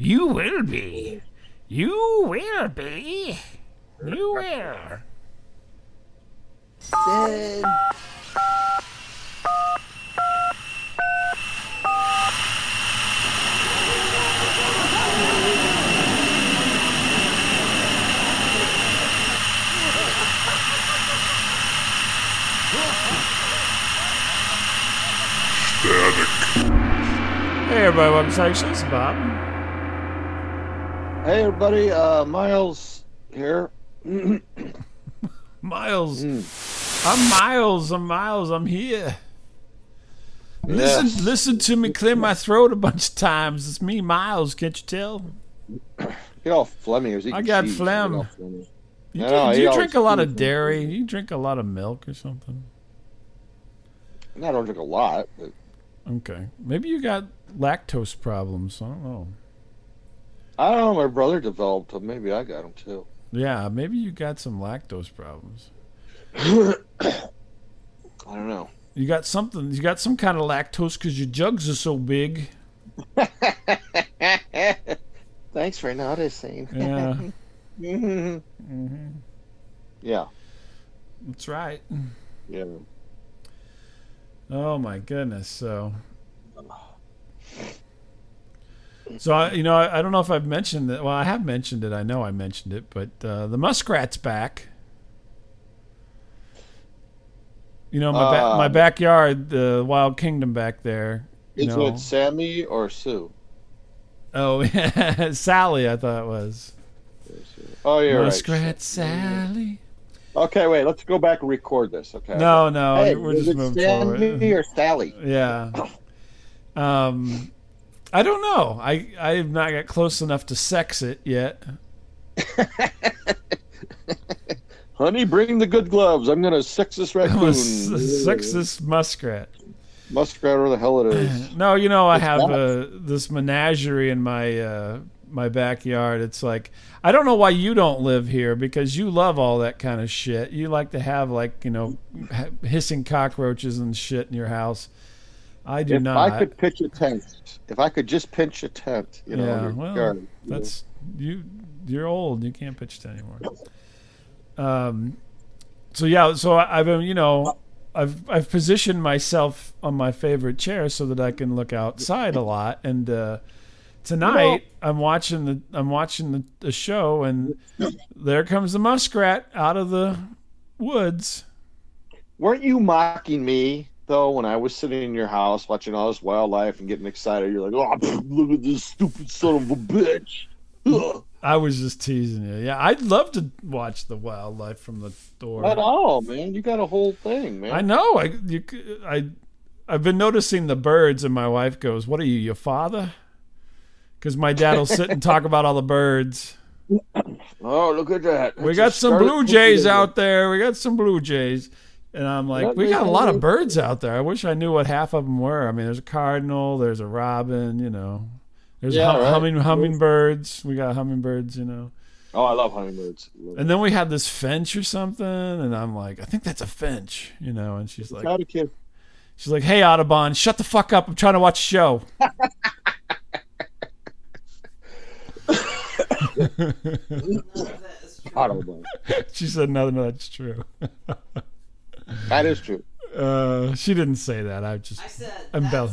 You will be. You will be. You will. Sid. Hey everybody, welcome to Psych Show. This is Bob. Hey everybody, uh, Miles here. Miles. Mm. I'm Miles. I'm Miles. I'm here. Listen, listen to me clear my throat a bunch of times. It's me, Miles. Can't you tell? Get all phlegmy. I got. Phlegm. You, know, do you drink a lot of dairy? You drink a lot of milk or something? I don't drink a lot, but Okay. Maybe you got lactose problems. I don't know. I don't know. My brother developed them. Maybe I got them too. Yeah, maybe you got some lactose problems. I don't know. You got something. You got some kind of lactose because your jugs are so big. Thanks for noticing. Yeah, Mhm. hmm Yeah. that's right. Yeah. Oh my goodness. So, so I, you know, I, I don't know if I've mentioned it. Well, I have mentioned it. I know I mentioned it, but uh, the muskrat's back. You know, my ba- Uh, my backyard, the Wild Kingdom back there. You Is know. it Sammy or Sue? Oh, Sally, I thought it was. Oh, you're Muskrat right. Sally. Okay, wait. Let's go back and record this. Okay. No, no, Hey, we're is just it moving Sammy forward. or Sally? Yeah. Um, I don't know. I I have not got close enough to sex it yet. Honey, bring the good gloves. I'm gonna sex this raccoon. sex this muskrat. Muskrat, where the hell it is. No, you know I What's have uh, this menagerie in my uh, my backyard. It's like I don't know why you don't live here because you love all that kind of shit. You like to have like you know hissing cockroaches and shit in your house. I do if not. I could pitch a tent, if I could just pinch a tent, you know, Yeah, well, garden. That's you. You're old. You can't pitch it anymore. Um. So yeah. So I- I've been. You know. I've I've positioned myself on my favorite chair so that I can look outside a lot. And uh, tonight I'm watching the I'm watching the, the show, and there comes the muskrat out of the woods. Weren't you mocking me though when I was sitting in your house watching all this wildlife and getting excited? You're like, "Oh, look at this stupid son of a bitch!" Ugh. I was just teasing you. Yeah, I'd love to watch the wildlife from the door. Not all, man. You got a whole thing, man. I know. I you I I've been noticing the birds, and my wife goes, "What are you, your father?" Because my dad will sit and talk about all the birds. Oh, look at that. we got some blue jays out there. We got some blue jays, and I'm like, Yeah, we got a lot of birds out there. I wish I knew what half of them were. I mean, there's a cardinal, there's a robin, you know, there's Yeah, hum- right. humming hummingbirds. We got hummingbirds, you know. Oh, I love hummingbirds. And then we had this finch or something, and I'm like, I think that's a finch, you know. And she's like, a kid. She's like, "Hey, Audubon, shut the fuck up! I'm trying to watch a show." Audubon. she said, "No, no, that's true." That is true. Uh, she didn't say that. I just I said I'm Bella.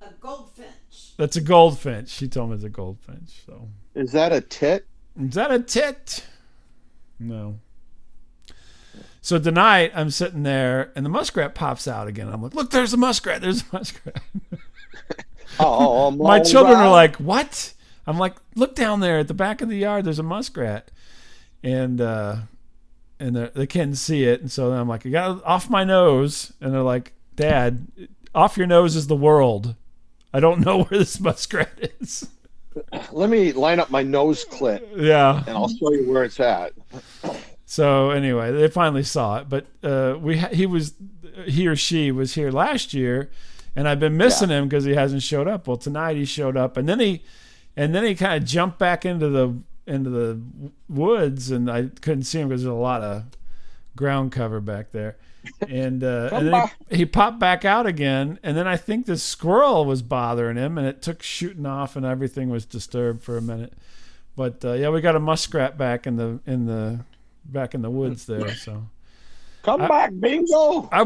that's a goldfinch. that's a goldfinch. She told me it's a goldfinch. So Is that a tit? is that a tit? No. So tonight I'm sitting there and the muskrat pops out again. I'm like, "Look, there's a muskrat! There's a muskrat!" Oh, My all children are like, "What?" I'm like, "Look down there at the back of the yard. There's a muskrat," and uh, and they can't see it. And so I'm like, "I got off my nose," and they're like, "Dad, off your nose is the world. I don't know where this muskrat is." Let me line up my nose clit, yeah. and I'll show you where it's at. So anyway, they finally saw it, but uh, we ha- he was he or she was here last year, and I've been missing him because he hasn't showed up. Well, tonight he showed up, and then he and then he kind of jumped back into the into the woods, and I couldn't see him because there's a lot of ground cover back there. and uh, and then he, he popped back out again, and then I think the squirrel was bothering him, and it took shooting off, and everything was disturbed for a minute. But uh, yeah, we got a muskrat back in the in the back in the woods there. So Come back, Bingo. I,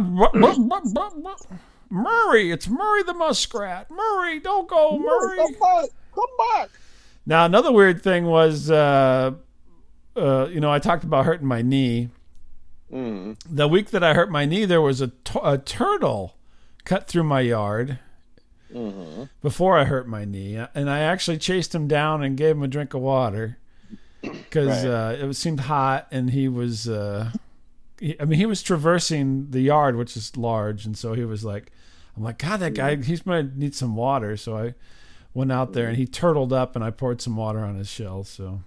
Murray, it's Murray the muskrat. Murray, don't go, Murray. Come back. Come back. Now another weird thing was, uh, uh, you know, I talked about hurting my knee. Mm. The week that I hurt my knee, there was a, t- a turtle cut through my yard hmm before I hurt my knee, and I actually chased him down and gave him a drink of water because Right. uh, it seemed hot, and he was. Uh, he, I mean, he was traversing the yard, which is large, and so he was like, "I'm like, God, that guy, he's gonna need some water." So I went out there, and mm. he turtled up, and I poured some water on his shell, so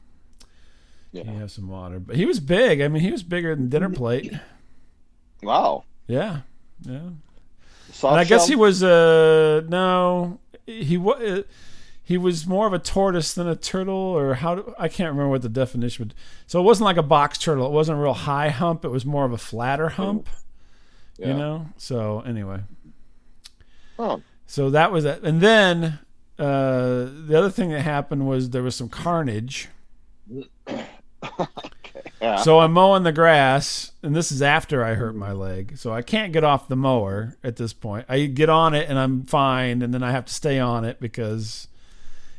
Yeah. he had some water. But he was big. I mean, he was bigger than dinner mm, plate. Wow. Yeah, yeah. Soft And I guess shell? he was uh no he was uh, he was more of a tortoise than a turtle or how do, I can't remember what the definition would. So it wasn't like a box turtle. It wasn't a real high hump. It was more of a flatter oh. hump. Yeah. You know. So anyway, Oh. so that was it. And then uh, the other thing that happened was there was some carnage. Yeah. So I'm mowing the grass, and this is after I hurt my leg. So I can't get off the mower at this point. I get on it and I'm fine, and then I have to stay on it because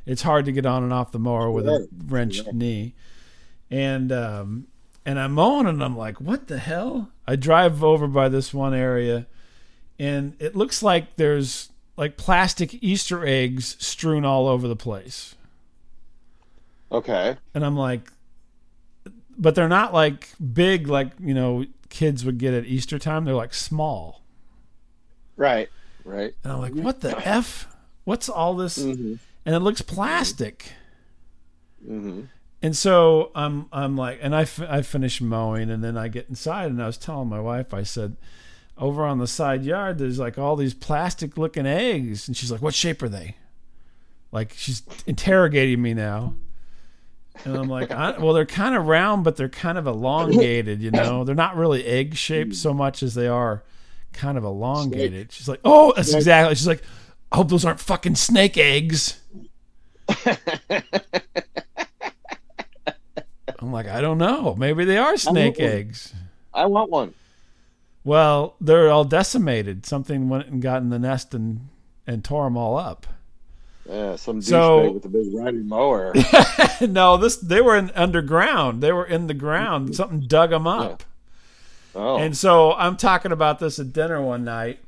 it's hard to get on and off the mower with a wrenched knee. And um, and I'm mowing, and I'm like, what the hell? I drive over by this one area, and it looks like there's like plastic Easter eggs strewn all over the place. okay. and I'm like, but they're not like big, like you know, kids would get at Easter time. They're like small, Right. Right. and I'm like, what the f? What's all this? Mm-hmm. And it looks plastic. Mm-hmm. And so I'm I'm like, and I, f- I finish mowing, and then I get inside, and I was telling my wife, I said, over on the side yard, there's like all these plastic looking eggs, and she's like, what shape are they? Like she's interrogating me now. And I'm like, I, well, they're kind of round, but they're kind of elongated. You know, they're not really egg shaped so much as they are kind of elongated. She's like, oh, that's exactly. She's like, I hope those aren't fucking snake eggs. I'm like, I don't know. Maybe they are snake one. eggs. I want one. Well, they're all decimated. Something went and got in the nest and and tore them all up. Yeah, some So- with a big riding mower. no, this they were in underground. They were in the ground. Something dug them up. Oh. And so I'm talking about this at dinner one night,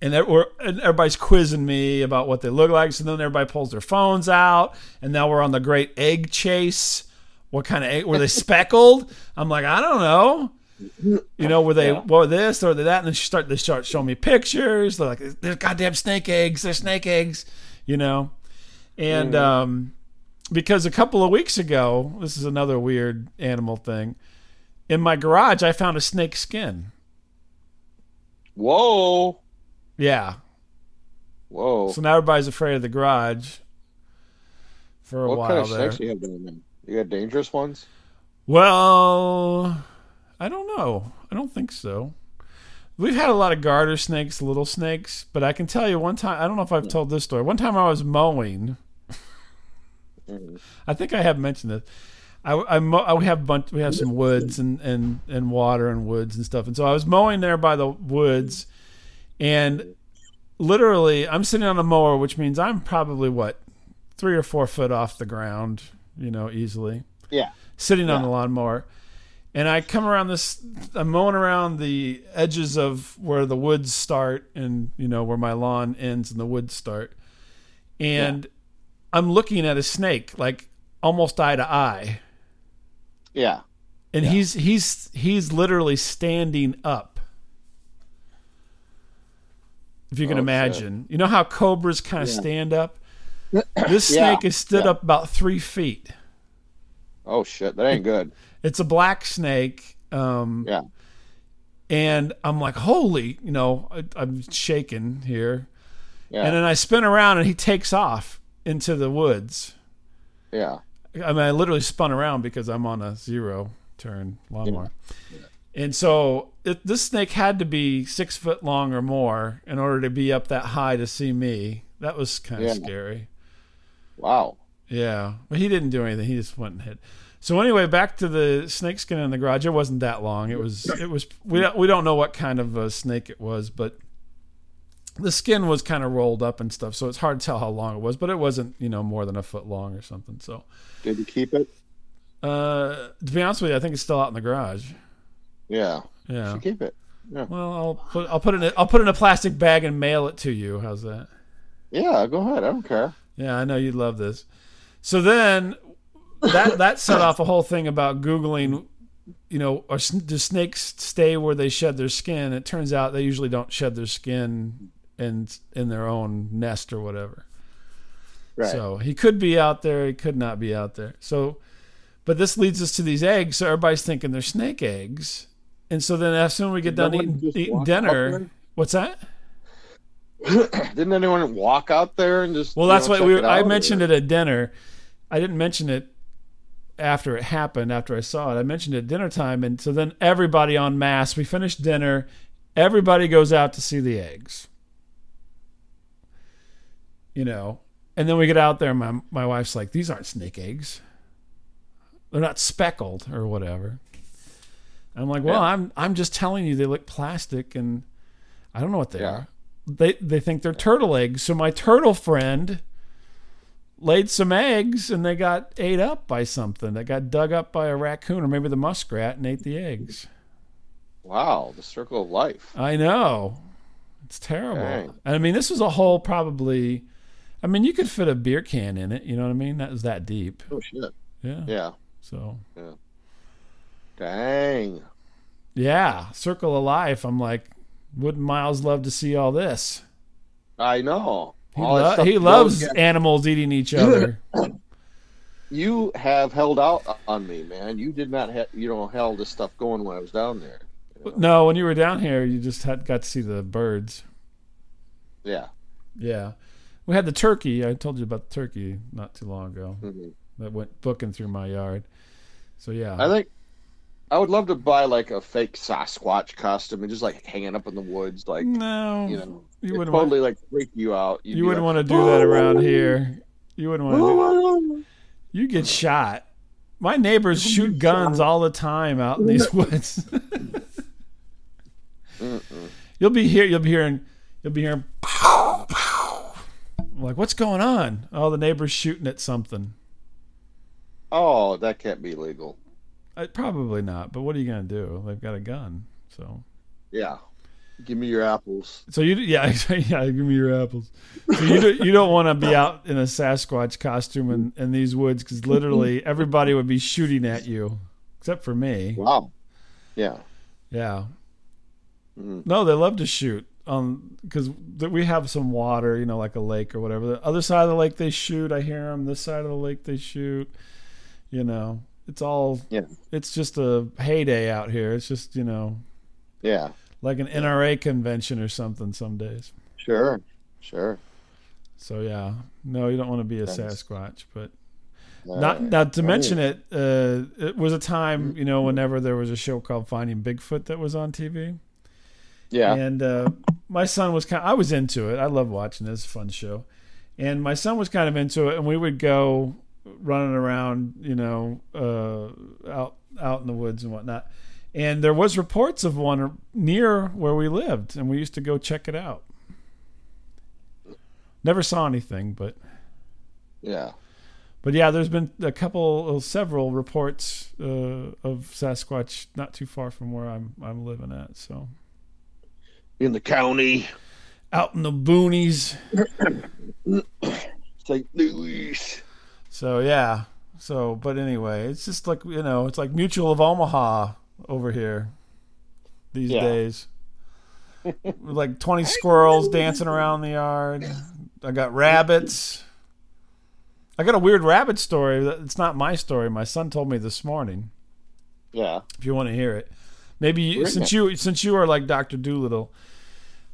and, and everybody's quizzing me about what they look like. So then everybody pulls their phones out, and now we're on the great egg chase. What kind of egg were they speckled? I'm like, I don't know. You know, were they Yeah. were this or that? And then she start they start showing me pictures. They're like, "There's goddamn snake eggs. There's snake eggs." You know, and um, because a couple of weeks ago, this is another weird animal thing. In my garage, I found a snake skin. Whoa. Yeah. Whoa. So now everybody's afraid of the garage for a what while kind of there. snakes you have down there? You got dangerous ones? Well, I don't know. I don't think so. We've had a lot of garter snakes, little snakes, but I can tell you one time. I don't know if I've told this story. One time I was mowing. Mhm. I think I have mentioned this. I, I, mow, I we have bunch, we have some woods and, and, and water and woods and stuff, and so I was mowing there by the woods, and literally I'm sitting on a mower, which means I'm probably what three or four foot off the ground, you know, easily Yeah. sitting on Yeah. the lawnmower. And I come around this, I'm mowing around the edges of where the woods start and, you know, where my lawn ends and the woods start. And I'm looking at a snake, like almost eye to eye. Yeah. And Yeah. he's, he's, he's literally standing up. If you can Oh, shit. imagine, you know how cobras kind of Yeah. stand up? This Yeah. snake is stood Yeah. up about three feet. Oh shit, that ain't good. It's a black snake. Um, Yeah. And I'm like, holy, you know, I, I'm shaking here. Yeah. And then I spin around and he takes off into the woods. yeah. I mean, I literally spun around because I'm on a zero turn lawnmower. And so it, this snake had to be six foot long or more in order to be up that high to see me. That was kind of Yeah. scary. Wow. Yeah, but he didn't do anything. He just went and hit. So anyway, back to the snake skin in the garage. It wasn't that long. It was. It was. We don't, we don't know what kind of a snake it was, but the skin was kind of rolled up and stuff. So it's hard to tell how long it was, but it wasn't you know more than a foot long or something. So Did you keep it? uh, to be honest with you, I think it's still out in the garage. Yeah. Yeah. Keep it. Well, I'll put I'll put it in, I'll put it in a plastic bag and mail it to you. How's that? Yeah, go ahead. I don't care. Yeah, I know you'd love this. So then that that set off a whole thing about googling you know are, do snakes stay where they shed their skin it turns out they usually don't shed their skin in in their own nest or whatever Right. so he could be out there he could not be out there so but this leads us to these eggs so everybody's thinking they're snake eggs and so then as soon as we get Did done eating, eating dinner what's that Didn't anyone walk out there and just? Well, that's know, what we. it I mentioned or- it at dinner. I didn't mention it after it happened. After I saw it, I mentioned it at dinner time, and so then everybody on mass. We finished dinner. Everybody goes out to see the eggs. You know, and then we get out there. And my my wife's like, "These aren't snake eggs. They're not speckled or whatever." I'm like, "Well, Yeah. I'm I'm just telling you they look plastic, and I don't know what they Yeah. are." They they think they're turtle eggs. So my turtle friend laid some eggs and they got ate up by something. They got dug up by a raccoon or maybe the muskrat and ate the eggs. Wow, the circle of life. I know. It's terrible. Dang. I mean, this was a hole probably I mean, you could fit a beer can in it, you know what I mean? That was that deep. Oh shit. Yeah. Yeah. So, Yeah. Dang. yeah, circle of life. I'm like, wouldn't Miles love to see all this? I know. He, lo- he loves against- animals eating each other. You have held out on me, man. You did not have you know held this stuff going when I was down there. no, when you were down here, you just had got to see the birds. Yeah. Yeah. We had the turkey. I told you about the turkey not too long ago Mhm. that went booking through my yard. So yeah. I think I would love to buy like a fake Sasquatch costume and just like hanging up in the woods, like no, you know, you it wouldn't totally want, like freak you out. You'd you would not like, want to do that oh, around here. You wouldn't want to do "Oh God." You get shot. My neighbors shoot guns all the time out in these woods. You'll be here. You'll be hearing. You'll be hearing. Pow, pow. I'm like, what's going on? Oh, the neighbor's shooting at something. Oh, that can't be legal. Uh, probably not. But what are you gonna do? They've got a gun. So. Yeah. Give me your apples. So you yeah yeah give me your apples. So you do, you don't want to be out in a Sasquatch costume in, in these woods because literally everybody would be shooting at you, except for me. Wow. Yeah. Yeah. Mm. No, they love to shoot um because we have some water, you know, like a lake or whatever. The other side of the lake they shoot. I hear them. This side of the lake they shoot. You know, it's all. Yeah. It's just a heyday out here. It's just you know Yeah. like an NRA convention or something some days. Sure. Sure. So yeah, no, you don't want to be a. Sasquatch, but All not to mention it. Uh, it was a time, you know, whenever there was a show called Finding Bigfoot that was on TV, Yeah. and uh, my son was kind. I was into it. I love watching this fun show, and my son was kind of into it, and we would go running around, you know, uh, out out in the woods and whatnot. And there was reports of one near where we lived, and we used to go check it out. Never saw anything, but Yeah. but yeah, there's been a couple, several reports uh, of Sasquatch not too far from where I'm I'm living at. So In the county, out in the boonies. St. Louis. So yeah. So but anyway, it's just like you know, it's like Mutual of Omaha over here these Yeah. days. like 20 squirrels dancing around the yard. I got rabbits. I got a weird rabbit story. that- It's not my story. My son told me this morning. Yeah. if you want to hear it. Maybe you, since it. you since you are like Doctor Dolittle,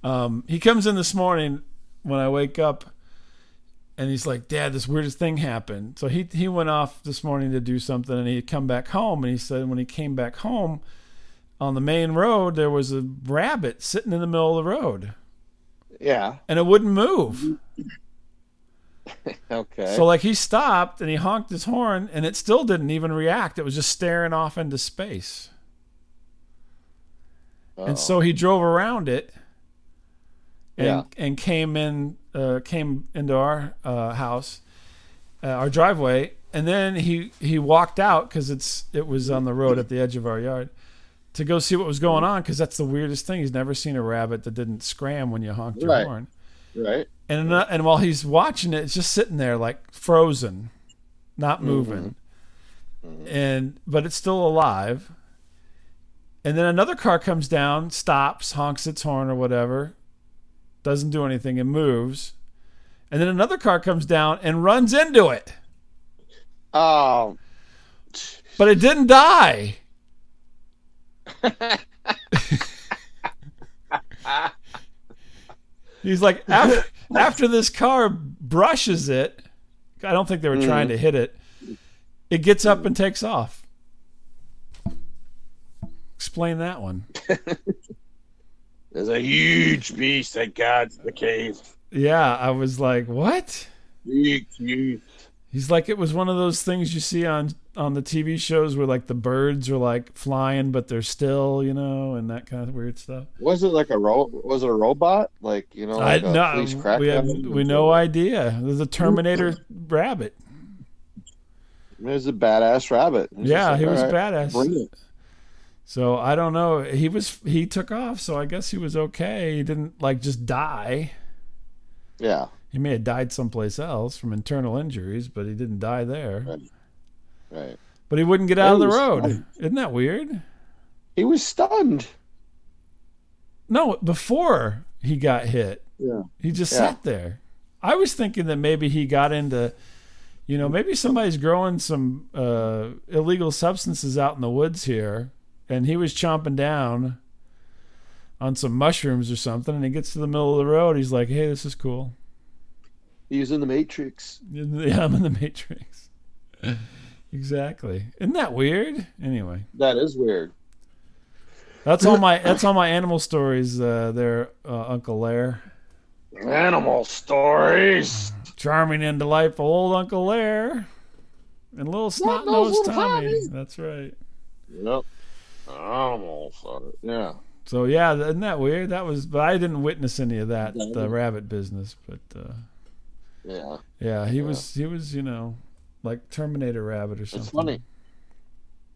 um, he comes in this morning when I wake up, and he's like, "Dad, this weirdest thing happened." So he he went off this morning to do something, and he come back home, and he said when he came back home, on the main road there was a rabbit sitting in the middle of the road Yeah. and it wouldn't move. Okay. So like he stopped and he honked his horn and it still didn't even react. It was just staring off into space. Uh-oh. And so oh. he drove around it and Yeah. and came in uh, came into our uh, house, uh, our driveway, and then he he walked out because it's it was on the road at the edge of our yard to go see what was going on because that's the weirdest thing. He's never seen a rabbit that didn't scram when you honked your Right. horn. right. And and while he's watching it, it's just sitting there like frozen, not moving. And but it's still alive. And then another car comes down, stops, honks its horn or whatever, doesn't do anything and moves. And then another car comes down and runs into it. Oh. But it didn't die. He's like after, after this car brushes it, I don't think they were trying to hit it. It gets up and takes off. Explain that one. There's a huge beast that guards the cave. Yeah, I was like, "What?" Huge, huge. He's like, it was one of those things you see on on the TV shows where like the birds are like flying, but they're still, you know, and that kind of weird stuff. Was it like a ro- Was it a robot? Like you know, like I a no, police crack we have we no idea. There's a Terminator rabbit. It was a badass rabbit. It's Yeah, just he was all right, badass. So I don't know. He was he took off, so I guess he was okay. He didn't like just die. Yeah. He may have died someplace else from internal injuries, but he didn't die there. Right. Right. But he wouldn't get out of the road. stunned. Isn't that weird? He was stunned. No, before he got hit, Yeah. he just Yeah. sat there. I was thinking that maybe he got into, you know, maybe somebody's growing some uh, illegal substances out in the woods here, and he was chomping down on some mushrooms or something, and he gets to the middle of the road. He's like, "Hey, this is cool." He's in the Matrix. Yeah, I'm in the Matrix. exactly. Isn't that weird? Anyway, That is weird. that's all my that's all my animal stories. Uh, there, uh, Uncle Lair. Animal stories. Charming and delightful old Uncle Lair. And little snot nosed Snot-nosed Tommy. Tommy. That's right. Yep. Stories. Yeah. So yeah, isn't that weird? That was, but I didn't witness any of that the rabbit business. But uh, Yeah. yeah, he was he was you know like Terminator Rabbit or something. It's funny.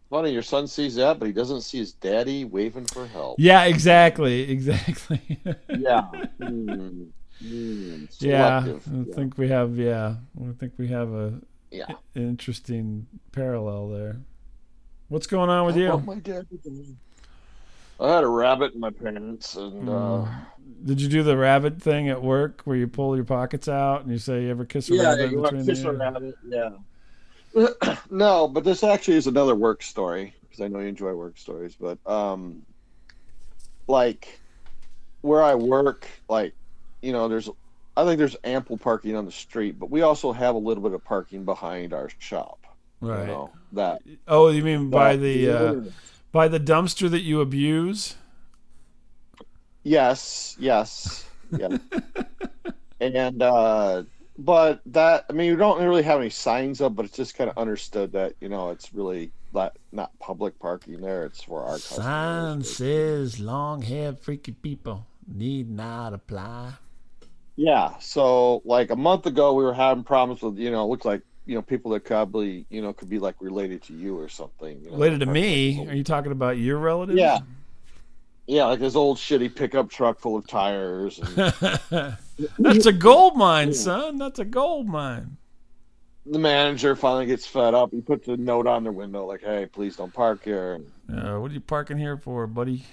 Funny, your son sees that, but he doesn't see his daddy waving for help. Yeah, exactly, exactly. Yeah. Hmm. Hmm. yeah. I think we have yeah, I think we have a Yeah. interesting parallel there. What's going on with you? about my dad? I had a rabbit in my pants, and uh, Mm. Did you do the rabbit thing at work where you pull your pockets out and you say you ever kiss a yeah, rabbit you want to kiss a rabbit? Yeah. no, but this actually is another work story because I know you enjoy work stories. But um, like where I work, like you know, there's I think there's ample parking on the street, but we also have a little bit of parking behind our shop. Right. You know, that Oh, you mean by the uh, by the dumpster that you abuse? Yes, yes, yeah. and uh but that I mean you don't really have any signs up, but it's just kind of understood that, you know, it's really not not public parking there, it's for our Sign says long-haired freaky people need not apply. Yeah. So like a month ago we were having problems with, you know, it looked like you know, people that probably, you know, could be like related to you or something. You know, Related to me? Are you talking about your relatives? Yeah. Yeah, like this old shitty pickup truck full of tires. And That's a gold mine, son. That's a gold mine. the manager finally gets fed up. He puts a note on their window like, "Hey, please don't park here." Uh, what are you parking here for, buddy?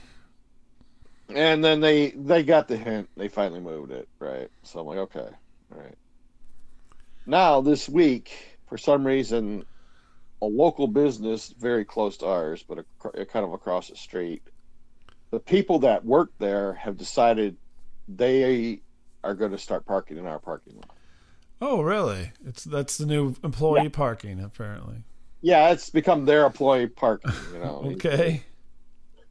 And then they they got the hint. They finally moved it, right? So I'm like, okay, all right. Now this week, for some reason, a local business very close to ours, but a, uh, kind of across the street, the people that work there have decided they are going to start parking in our parking lot. Oh, really? It's that's the new employee parking, apparently. Yeah, it's become their employee parking. You know. Okay.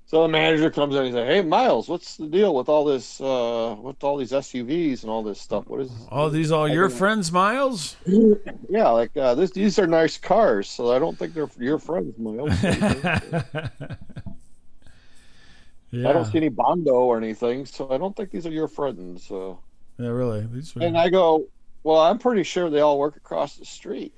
So the manager comes in and he's like, "Hey, Miles, what's the deal with all this? Uh, with all these SUVs and all this stuff? What is? This? Oh, these all your friends, Miles? Yeah, like uh, this. These are nice cars, so I don't think they're your friends, Miles. yeah. I don't see any bondo or anything, so I don't think these are your friends. So. Yeah, really. These were, And I go, well, I'm pretty sure they all work across the street.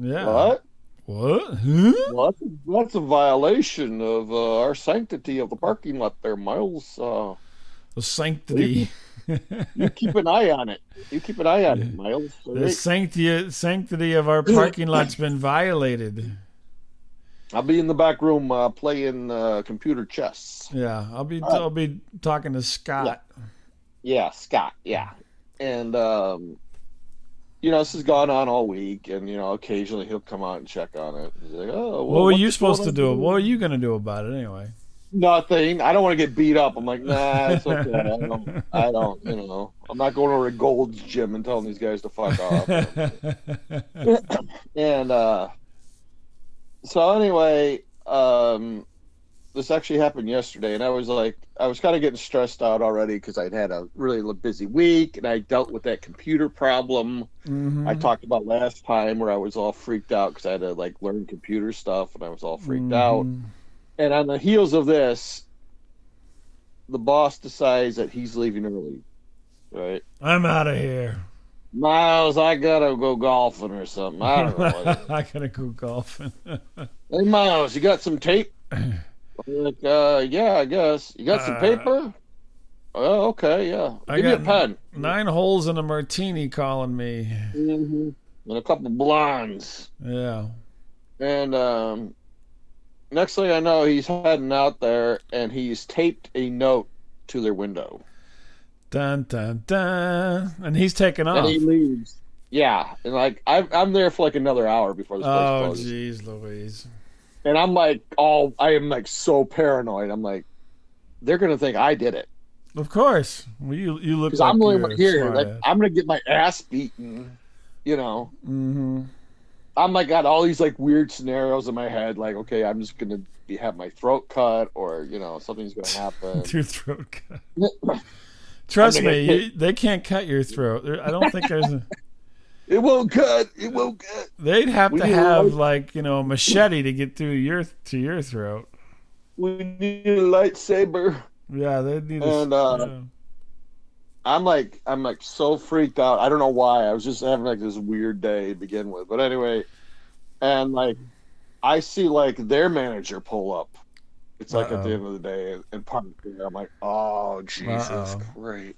yeah. What? What? Huh? Well, that's a, that's a violation of uh, our sanctity of the parking lot there, Miles. Uh, The sanctity. you keep an eye on it. You keep an eye on it, Miles. all the right? sanctity sanctity of our parking lot's been violated. I'll be in the back room uh, playing uh, computer chess. Yeah, I'll be right. I'll be talking to Scott. Yeah, Scott. Yeah, and um, you know this has gone on all week, and you know occasionally he'll come out and check on it. He's like, "Oh, well, What were you supposed to do? What are you gonna do about it anyway? Nothing. I don't want to get beat up. I'm like, nah, it's okay. I don't. I don't. You know, I'm not going over to Gold's gym and telling these guys to fuck off. and uh, so anyway, um, this actually happened yesterday, and I was like, I was kind of getting stressed out already because I'd had a really busy week, and I dealt with that computer problem Mhm. I talked about last time where I was all freaked out because I had to like learn computer stuff, and I was all freaked out. Mhm. And on the heels of this, the boss decides that he's leaving early. Right, I'm out of here. Miles, I gotta go golfing or something. I don't know. I gotta go golfing. hey, Miles, you got some tape? Like, uh, yeah, I guess. You got some Uh, paper? Oh, okay, yeah. I Give me a pen Nine holes in a martini calling me. hmm and a couple blondes. Yeah. And um, next thing I know, he's heading out there, and he's taped a note to their window. Dun dun dun. And he's taking off. and he leaves. Yeah, and like I'm, I'm there for like another hour before this place Oh closes, jeez Louise. And I'm like, all I am like so paranoid. I'm like, they're gonna think I did it Of course. Well, you you look because like I'm the only you're here. Like. I'm gonna get my ass beaten. You know, Mm-hmm. I'm like got all these like weird scenarios in my head. Like, okay, I'm just gonna be have my throat cut, or you know, something's gonna happen. Your throat cut. Trust me, you, they can't cut your throat. I don't think there's. A, it won't cut. It won't cut. they'd have We to have light- like you know a machete to get through your to your throat. We need a lightsaber. Yeah, they need. A, And, uh, yeah. I'm like I'm like so freaked out. I don't know why. I was just having like this weird day to begin with. But anyway, and like I see like their manager pull up. It's like at Uh-oh. the end of the day and park there. I'm like, oh Jesus Uh-oh. Christ.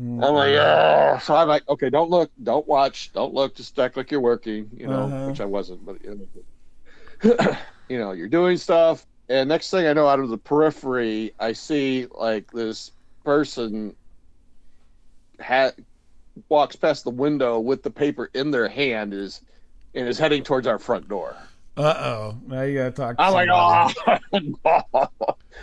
Mm. I'm like, oh so I'm like, okay, don't look, don't watch, don't look, just act like you're working, you know, Uh-huh. which I wasn't, but you know, you know, you're doing stuff. And next thing I know, out of the periphery, I see like this person ha- walks past the window with the paper in their hand is and is heading towards our front door. Uh oh. Now you gotta talk. To I'm like, oh, no.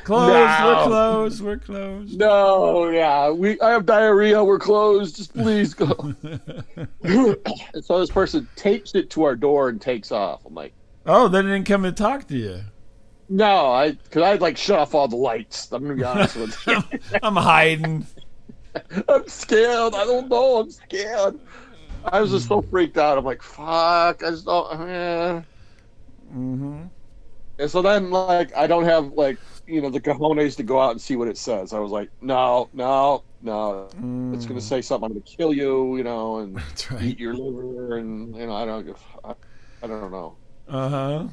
Closed. no. We're closed. We're closed. no, yeah, we I have diarrhea. We're closed. Just please go. and so this person tapes it to our door and takes off. I'm like, oh, they didn't come to talk to you. no, I because I'd like shut off all the lights. I'm gonna be honest with you. I'm hiding. I'm scared. I don't know. I'm scared. I was just so freaked out. I'm like, fuck. I just don't. Eh. Hmm And so then, like, I don't have like you know the cojones to go out and see what it says. I was like, no, no, no. It's gonna say something. I'm gonna kill you, you know, and Mm. Right. eat your liver, and you know, I don't, I, I don't know. Uh huh.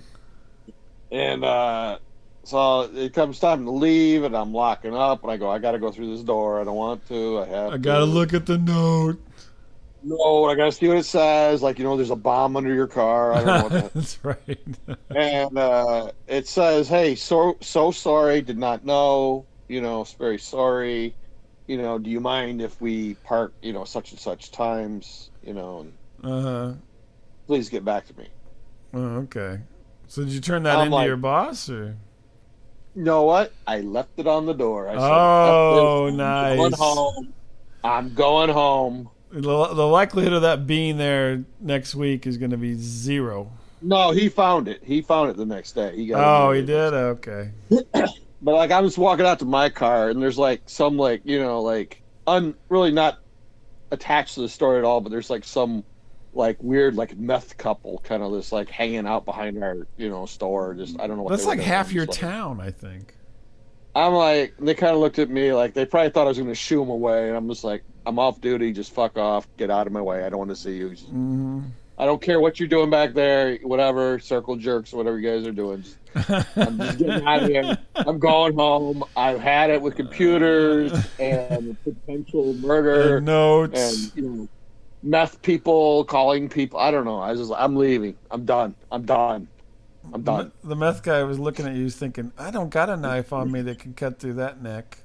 And uh, so it comes time to leave, and I'm locking up, and I go, I gotta go through this door. I don't want to. I have. I gotta to. look at the note. No, I gotta see what it says. Like you know, there's a bomb under your car. I don't know what that. That's right. and uh, it says, "Hey, so so sorry, did not know. You know, very sorry. You know, do you mind if we park? You know, such and such times. You know, Uh huh. please get back to me." Oh, okay. So did you turn that I'm into like- your boss or? You know what? I left it on the door. I said, Oh, "F. I'm nice. Going home. I'm going home. The, the likelihood of that being there next week is going to be zero. No, he found it. He found it the next day. He got. Oh, he did. Okay. But like, I was just walking out to my car, and there's like some like you know like un really not attached to the story at all, but there's like some like weird like meth couple kind of just like hanging out behind our you know store. Just I don't know what. That's like half your like- town, I think. I'm like, they kind of looked at me like they probably thought I was going to shoo them away, and I'm just like, I'm off duty. Just fuck off. Get out of my way. I don't want to see you. hmm I don't care what you're doing back there. Whatever, circle jerks, whatever you guys are doing. I'm just getting out of here. I'm going home. I've had it with computers and potential murder And notes. and you know, meth people calling people. I don't know. I just, I'm leaving. I'm done. I'm done. I'm done. The meth guy was looking at you, thinking, "I don't got a knife on me that can cut through that neck."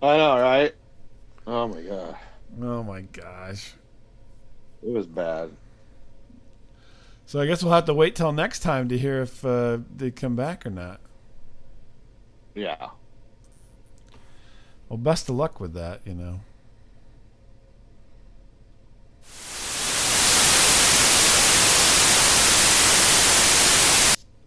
I know, right? Oh my god, Oh my gosh! it was bad. So I guess we'll have to wait till next time to hear if uh, they come back or not. Yeah. Well, best of luck with that. You know.